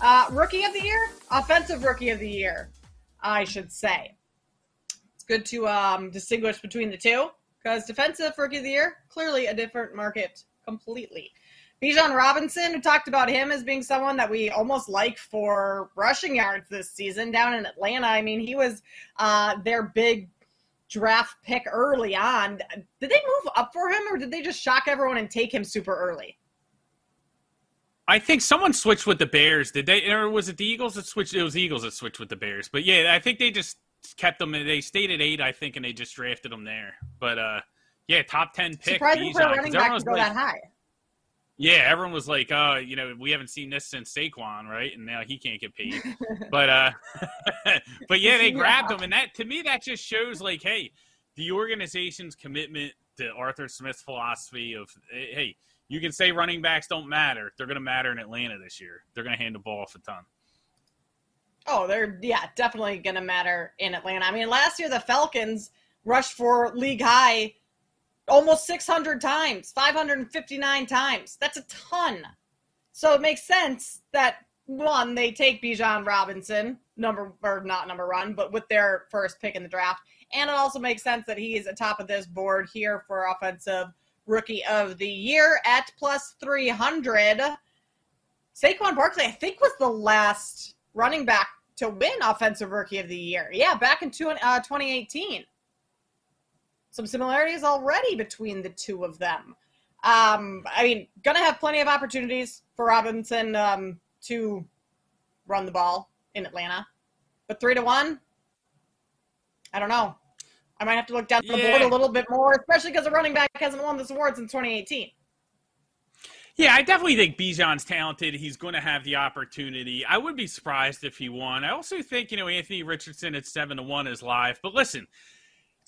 Uh, rookie of the year, offensive rookie of the year, I should say. It's good to um, distinguish between the two because defensive rookie of the year, clearly a different market completely. Bijan Robinson, who talked about him as being someone that we almost like for rushing yards this season down in Atlanta. I mean, he was uh, their big draft pick early on. Did they move up for him or did they just shock everyone and take him super early? I think someone switched with the Bears. Did they, or was it the Eagles that switched? It was Eagles that switched with the Bears. But yeah, I think they just kept them. And they stayed at eight, I think, and they just drafted them there. But uh, yeah, top ten pick. Surprising for a running back to go like, that high. Yeah, everyone was like, "Oh, you know, we haven't seen this since Saquon, right?" And now he can't get paid. but uh, but yeah, they grabbed him, and that to me that just shows like, hey, the organization's commitment to Arthur Smith's philosophy of, hey, you can say running backs don't matter. They're going to matter in Atlanta this year. They're going to hand the ball off a ton. Oh, they're yeah, definitely going to matter in Atlanta. I mean, last year the Falcons rushed for league high almost 600 times, 559 times. That's a ton. So it makes sense that one, they take Bijan Robinson, number or not number one, but with their first pick in the draft. And it also makes sense that he he's atop of this board here for offensive rookie of the year at plus 300. Saquon Barkley, I think, was the last running back to win offensive rookie of the year. Yeah, back in two, uh, 2018 some similarities already between the two of them. Um, I mean, gonna have plenty of opportunities for Robinson um, to run the ball in Atlanta, but three to one, I don't know. I might have to look down the board a little bit more, especially because the running back hasn't won this award since 2018. Yeah, I definitely think Bijan's talented. He's going to have the opportunity. I would be surprised if he won. I also think, you know, Anthony Richardson at 7 to 1 is live. But listen,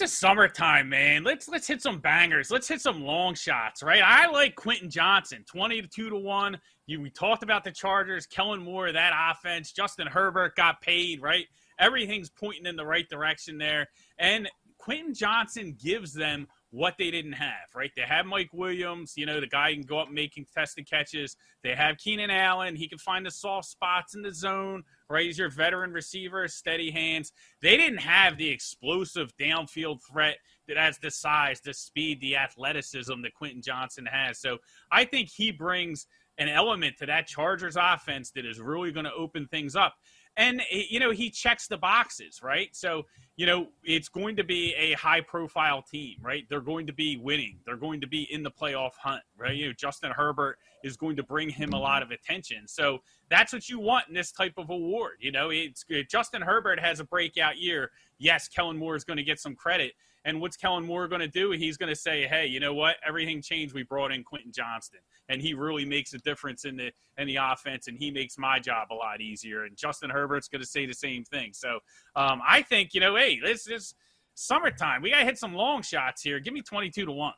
it's a summertime, man. Let's let's hit some bangers. Let's hit some long shots, right? I like Quentin Johnston, twenty to two to one. You we talked about the Chargers, Kellen Moore, that offense. Justin Herbert got paid, right? Everything's pointing in the right direction there, and Quentin Johnston gives them what they didn't have, right? They have Mike Williams, you know, the guy can go up making tested catches. They have Keenan Allen. He can find the soft spots in the zone, right? He's your veteran receiver, steady hands. They didn't have the explosive downfield threat that has the size, the speed, the athleticism that Quentin Johnston has. So I think he brings an element to that Chargers offense that is really going to open things up and eh, you know he checks the boxes right? So you know it's going to be a high profile team right? They're going to be winning. They're going to be in the playoff hunt right? You know justin herbert is going to bring him a lot of attention. So that's what you want in this type of award you know? It's eh, justin herbert has a breakout year. Yes kellen moore is going to get some credit. And what's Kellen Moore going to do? He's going to say, "Hey, you know what? Everything changed. We brought in Quentin Johnston, and he really makes a difference in the in the offense, and he makes my job a lot easier." And Justin Herbert's going to say the same thing. So um, I think you know, hey, this is summertime. We got to hit some long shots here. Give me twenty-two to one.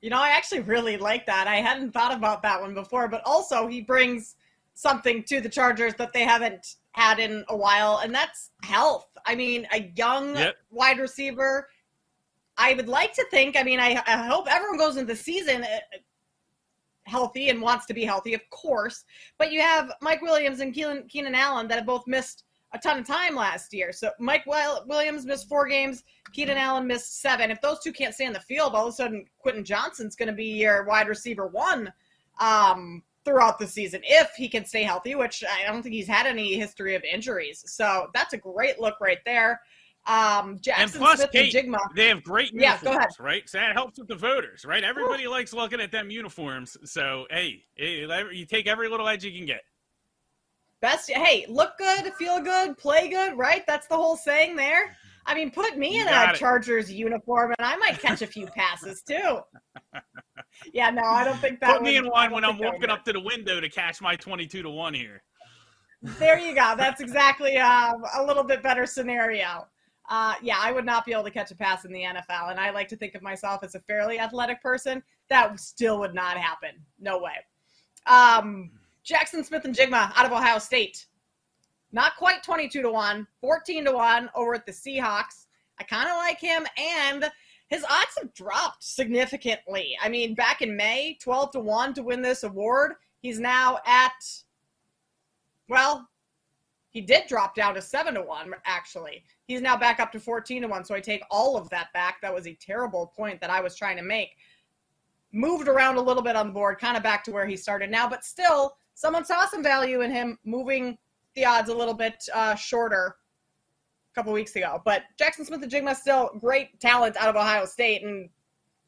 You know, I actually really like that. I hadn't thought about that one before, but also he brings something to the Chargers that they haven't had in a while, and that's health. I mean, a young yep. wide receiver. I would like to think. I mean, I, I hope everyone goes into the season uh, healthy and wants to be healthy, of course. But you have Mike Williams and Keenan, Keenan Allen that have both missed a ton of time last year. So Mike Williams missed four games, Keenan Allen missed seven. If those two can't stay on the field, all of a sudden Quentin Johnston's going to be your wide receiver one. Um, throughout the season if he can stay healthy, which I don't think he's had any history of injuries. So that's a great look right there. Um, Jackson and plus, Smith Kate, and Jigma. They have great uniforms, yeah, go ahead. right? So that helps with the voters, right? Everybody likes looking at them uniforms. So hey, you take every little edge you can get. Best, hey, look good, feel good, play good, right? That's the whole saying there. I mean, put me you in a it. Chargers uniform, and I might catch a few passes too. yeah, no, I don't think that. Put me in one when I'm walking up to the window to catch my twenty-two to one here. There you go. That's exactly um, a little bit better scenario. Uh, yeah, I would not be able to catch a pass in the NFL, and I like to think of myself as a fairly athletic person. That still would not happen. No way. Um, Jaxon Smith-Njigba out of Ohio State. Not quite 22 to 1, 14 to 1 over at the Seahawks. I kind of like him, and his odds have dropped significantly. I mean, back in May, 12 to 1 to win this award. He's now at he did drop down to seven to one. Actually, he's now back up to fourteen to one. So I take all of that back. That was a terrible point that I was trying to make. Moved around a little bit on the board, kind of back to where he started now, but still, someone saw some value in him moving the odds a little bit uh, shorter a couple weeks ago. But Jaxon Smith-Njigba still great talent out of Ohio State and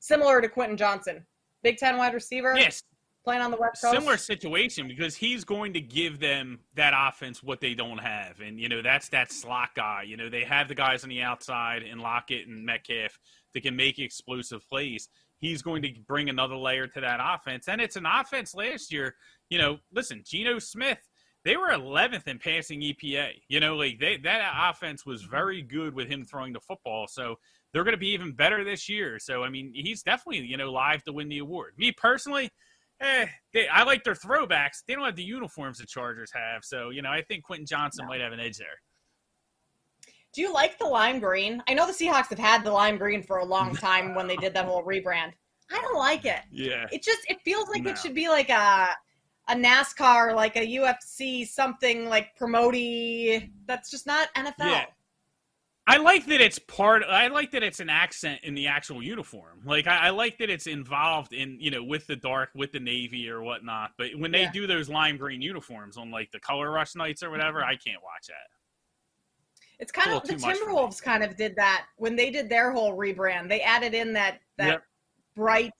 similar to Quentin Johnston. Big Ten wide receiver. Yes, playing on the West Coast. Similar situation because he's going to give them that offense what they don't have. And, you know, that's that slot guy. You know, they have the guys on the outside and Lockett and Metcalf that can make explosive plays. He's going to bring another layer to that offense. And it's an offense last year. You know, listen, Geno Smith, they were 11th in passing EPA. You know, like they, that offense was very good with him throwing the football. So they're going to be even better this year. So, I mean, he's definitely, you know, live to win the award. Me personally, eh, they, I like their throwbacks. They don't have the uniforms the Chargers have, so you know I think Quentin Johnston no. might have an edge there. Do you like the lime green? I know the Seahawks have had the lime green for a long time when they did that whole rebrand. I don't like it. Yeah. It just it feels like no. it should be like a a NASCAR, like a UFC something like promotey. That's just not NFL. Yeah. I like that it's part. I like that it's an accent in the actual uniform. Like I, I, like that it's involved in you know with the dark, with the navy or whatnot. But when they yeah. do those lime green uniforms on like the color rush nights or whatever, mm-hmm. I can't watch that. It's kind it's of the Timberwolves kind of did that when they did their whole rebrand. They added in that that yep. bright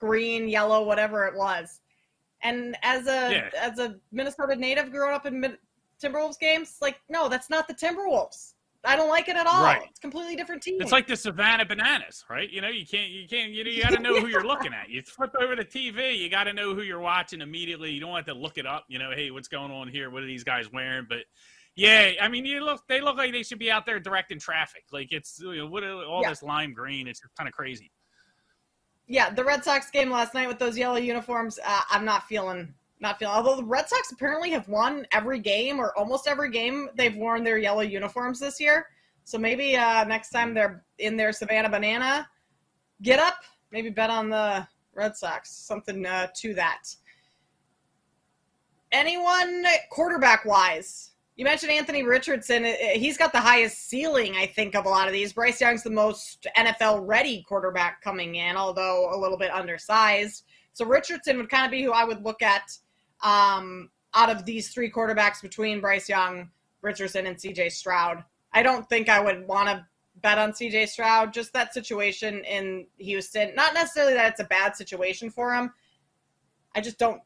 green, yellow, whatever it was. And as a yeah. as a Minnesota native growing up in Timberwolves games, like no, that's not the Timberwolves. I don't like it at all. Right. It's completely different team. It's like the Savannah Bananas, right? You know, you can't, you can't, you, you got to know who you're looking at. You flip over the TV, you got to know who you're watching immediately. You don't have to look it up. You know, hey, what's going on here? What are these guys wearing? But yeah, I mean, you look, they look like they should be out there directing traffic. Like it's you know, what all yeah. this lime green. It's kind of crazy. Yeah, the Red Sox game last night with those yellow uniforms, uh, I'm not feeling not feeling. Although the Red Sox apparently have won every game or almost every game they've worn their yellow uniforms this year. So maybe uh, next time they're in their Savannah Banana, get up, maybe bet on the Red Sox, something uh, to that. Anyone quarterback wise? You mentioned Anthony Richardson. He's got the highest ceiling, I think, of a lot of these. Bryce Young's the most NFL ready quarterback coming in, although a little bit undersized. So Richardson would kind of be who I would look at um, out of these three quarterbacks between Bryce Young, Richardson, and CJ Stroud. I don't think I would want to bet on CJ Stroud. Just that situation in Houston. Not necessarily that it's a bad situation for him. I just don't.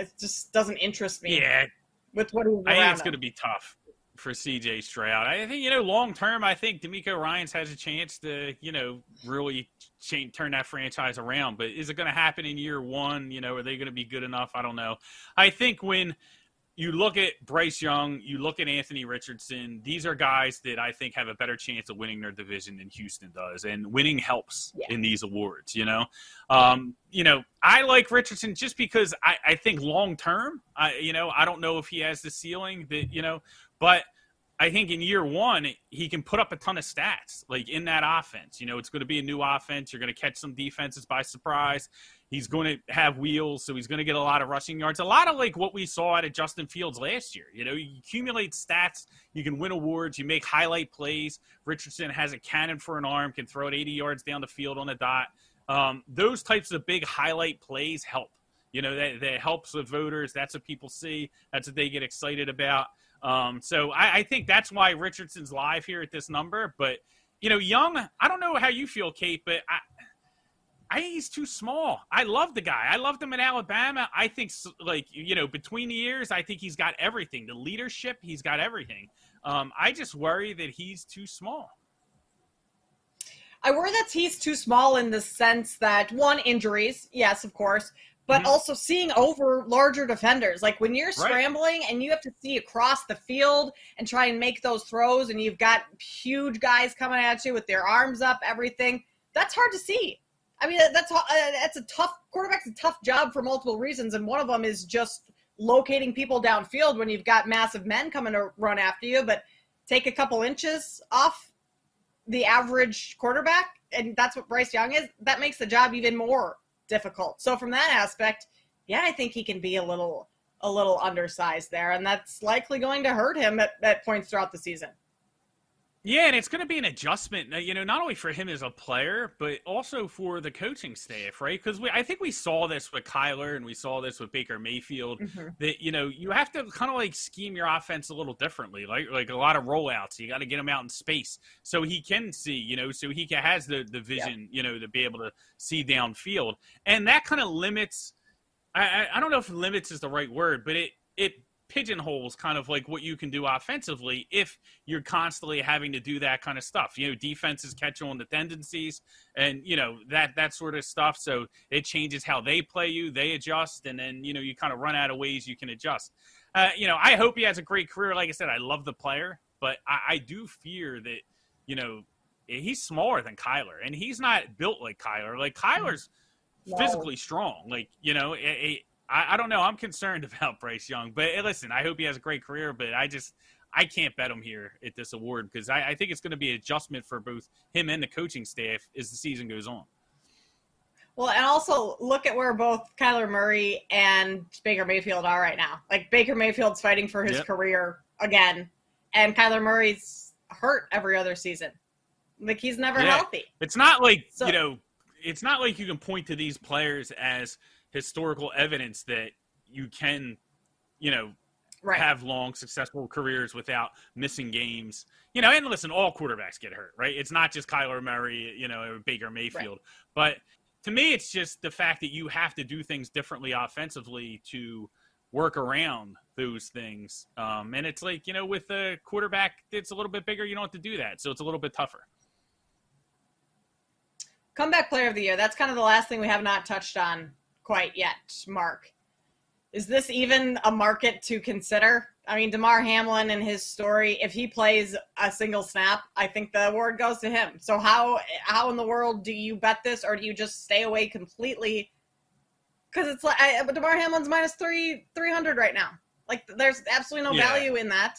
It just doesn't interest me. Yeah. With what he's I think it's going to be tough for CJ Stroud. I think you know long term. I think DeMeco Ryans has a chance to you know really change, turn that franchise around. But is it going to happen in year one? You know, are they going to be good enough? I don't know. I think when you look at Bryce Young, you look at Anthony Richardson. These are guys that I think have a better chance of winning their division than Houston does, and winning helps yeah. in these awards. You know, um, you know, I like Richardson just because I, I think long term, I you know, I don't know if he has the ceiling that you know, but I think in year one he can put up a ton of stats like in that offense. You know, it's going to be a new offense. You're going to catch some defenses by surprise. He's going to have wheels, so he's going to get a lot of rushing yards. A lot of like what we saw out of Justin Fields last year. You know, you accumulate stats, you can win awards, you make highlight plays. Richardson has a cannon for an arm, can throw it 80 yards down the field on a dot. Um, those types of big highlight plays help. You know, that, that helps the voters. That's what people see. That's what they get excited about. Um, so I, I think that's why Richardson's live here at this number. But you know, Young, I don't know how you feel, Kate, but I, I he's too small. I love the guy. I loved him in Alabama. I think, like, you know, between the years, I think he's got everything. The leadership, he's got everything. Um, I just worry that he's too small. I worry that he's too small in the sense that, one, injuries, yes, of course, but mm-hmm. also seeing over larger defenders. Like when you're scrambling right. and you have to see across the field and try and make those throws, and you've got huge guys coming at you with their arms up, everything, that's hard to see. I mean, that's uh, that's a tough quarterback's a tough job for multiple reasons, and one of them is just locating people downfield when you've got massive men coming to run after you. But take a couple inches off the average quarterback, and that's what Bryce Young is. That makes the job even more difficult. So from that aspect, yeah, I think he can be a little a little undersized there, and that's likely going to hurt him at, at points throughout the season. Yeah, and it's going to be an adjustment, uh, you know, not only for him as a player, but also for the coaching staff, right? Because I think we saw this with Kyler and we saw this with Baker Mayfield. Mm-hmm. That you know, you have to kind of like scheme your offense a little differently, like like a lot of rollouts. You got to get him out in space so he can see, you know, so he can, has the the vision, you know, to be able to see downfield, and that kind of limits. I, I don't know if limits is the right word, but it it pigeonholes kind of like what you can do offensively if you're constantly having to do that kind of stuff. You know, defenses catch on the tendencies and you know that that sort of stuff. So it changes how they play you, they adjust, and then you know you kind of run out of ways you can adjust. Uh, you know, I hope he has a great career. Like I said, I love the player, but I, I do fear that you know he's smaller than Kyler, and he's not built like Kyler. Like Kyler's no. physically strong. Like you know, a, I, I don't know. I'm concerned about Bryce Young, but hey, listen, I hope he has a great career. But I just I can't bet him here at this award because I, I think it's going to be an adjustment for both him and the coaching staff as the season goes on. Well, and also look at where both Kyler Murray and Baker Mayfield are right now. Like Baker Mayfield's fighting for his yep. career again, and Kyler Murray's hurt every other season. Like he's never yeah. healthy. It's not like so, you know. It's not like you can point to these players as historical evidence that you can, you know, right. have long, successful careers without missing games. You know, and listen, all quarterbacks get hurt, right? It's not just Kyler Murray, you know, or Baker Mayfield. Right. But to me, it's just the fact that you have to do things differently offensively to work around those things. Um, and it's like, you know, with a quarterback that's a little bit bigger, you don't have to do that. So it's a little bit tougher. Comeback player of the year. That's kind of the last thing we have not touched on quite yet, Mark. Is this even a market to consider? I mean, Damar Hamlin and his story, if he plays a single snap, I think the award goes to him. So how how in the world do you bet this or do you just stay away completely? Cuz it's like I, Damar Hamlin's minus 3 300 right now. Like there's absolutely no yeah. value in that.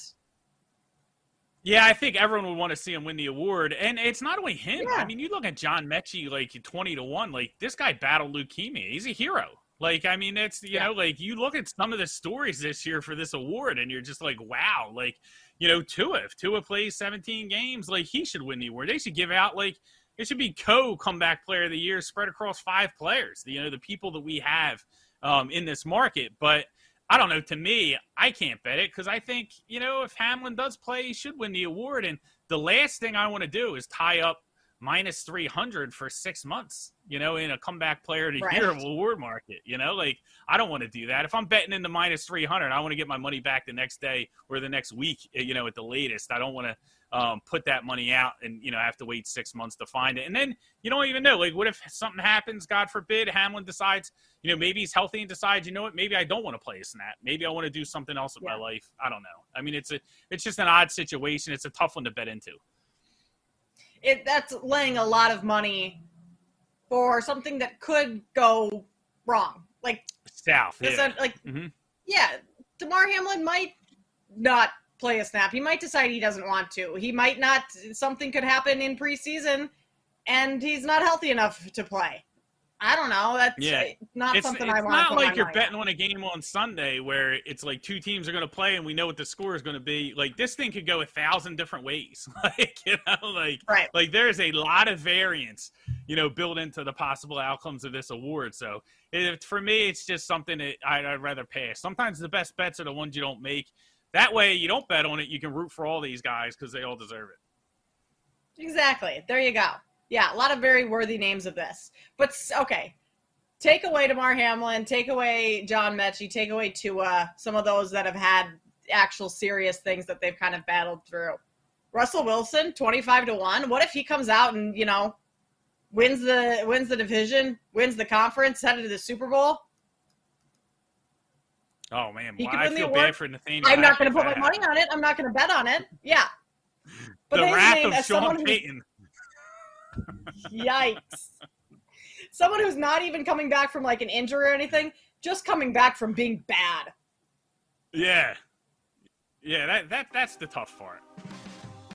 Yeah, I think everyone would want to see him win the award, and it's not only him. Yeah. I mean, you look at John Metchie, like twenty to one. Like this guy battled leukemia. He's a hero. Like I mean, it's you yeah. know, like you look at some of the stories this year for this award, and you're just like, wow. Like you know, Tua, if Tua plays seventeen games, like he should win the award. They should give out like it should be co comeback player of the year spread across five players. You know, the people that we have um, in this market, but I don't know. To me, I can't bet it because I think, you know, if Hamlin does play, he should win the award. And the last thing I want to do is tie up minus 300 for six months, you know, in a comeback player to right. year award market. You know, like I don't want to do that. If I'm betting in the minus 300, I want to get my money back the next day or the next week, eh, you know, at the latest. I don't want to um, put that money out and you know have to wait six months to find it. And then you don't even know. Like, what if something happens? God forbid, Hamlin decides, you know, maybe he's healthy and decides, you know what, maybe I don't want to play a snap. Maybe I want to do something else with yeah. my life. I don't know. I mean, it's a it's just an odd situation. It's a tough one to bet into. It that's laying a lot of money for something that could go wrong, like south. Yeah. like mm-hmm. yeah, Damar Hamlin might not play a snap. He might decide he doesn't want to. He might not. Something could happen in preseason, and he's not healthy enough to play. I don't know. That's yeah. not it's, something it's I want. It's not like you're betting on a game on Sunday where it's like two teams are going to play and we know what the score is going to be. Like this thing could go a thousand different ways. like you know, like right. like there's a lot of variance, you know, built into the possible outcomes of this award. So it, for me, it's just something that I'd, I'd rather pass. Sometimes the best bets are the ones you don't make. That way, you don't bet on it. You can root for all these guys because they all deserve it. Exactly. There you go. Yeah, a lot of very worthy names of this. But okay, take away Damar Hamlin, take away John Metchie, take away Tua, some of those that have had actual serious things that they've kind of battled through. Russell Wilson, twenty-five to one. What if he comes out and you know wins the wins the division, wins the conference, headed to the Super Bowl? Oh man, well, I feel bad for Nathaniel. I'm not going to put my money on it. I'm not going to bet on it. Yeah. But the wrath of Sean Payton. Yikes. someone who's not even coming back from like an injury or anything, just coming back from being bad. Yeah. Yeah, that, that that's the tough part.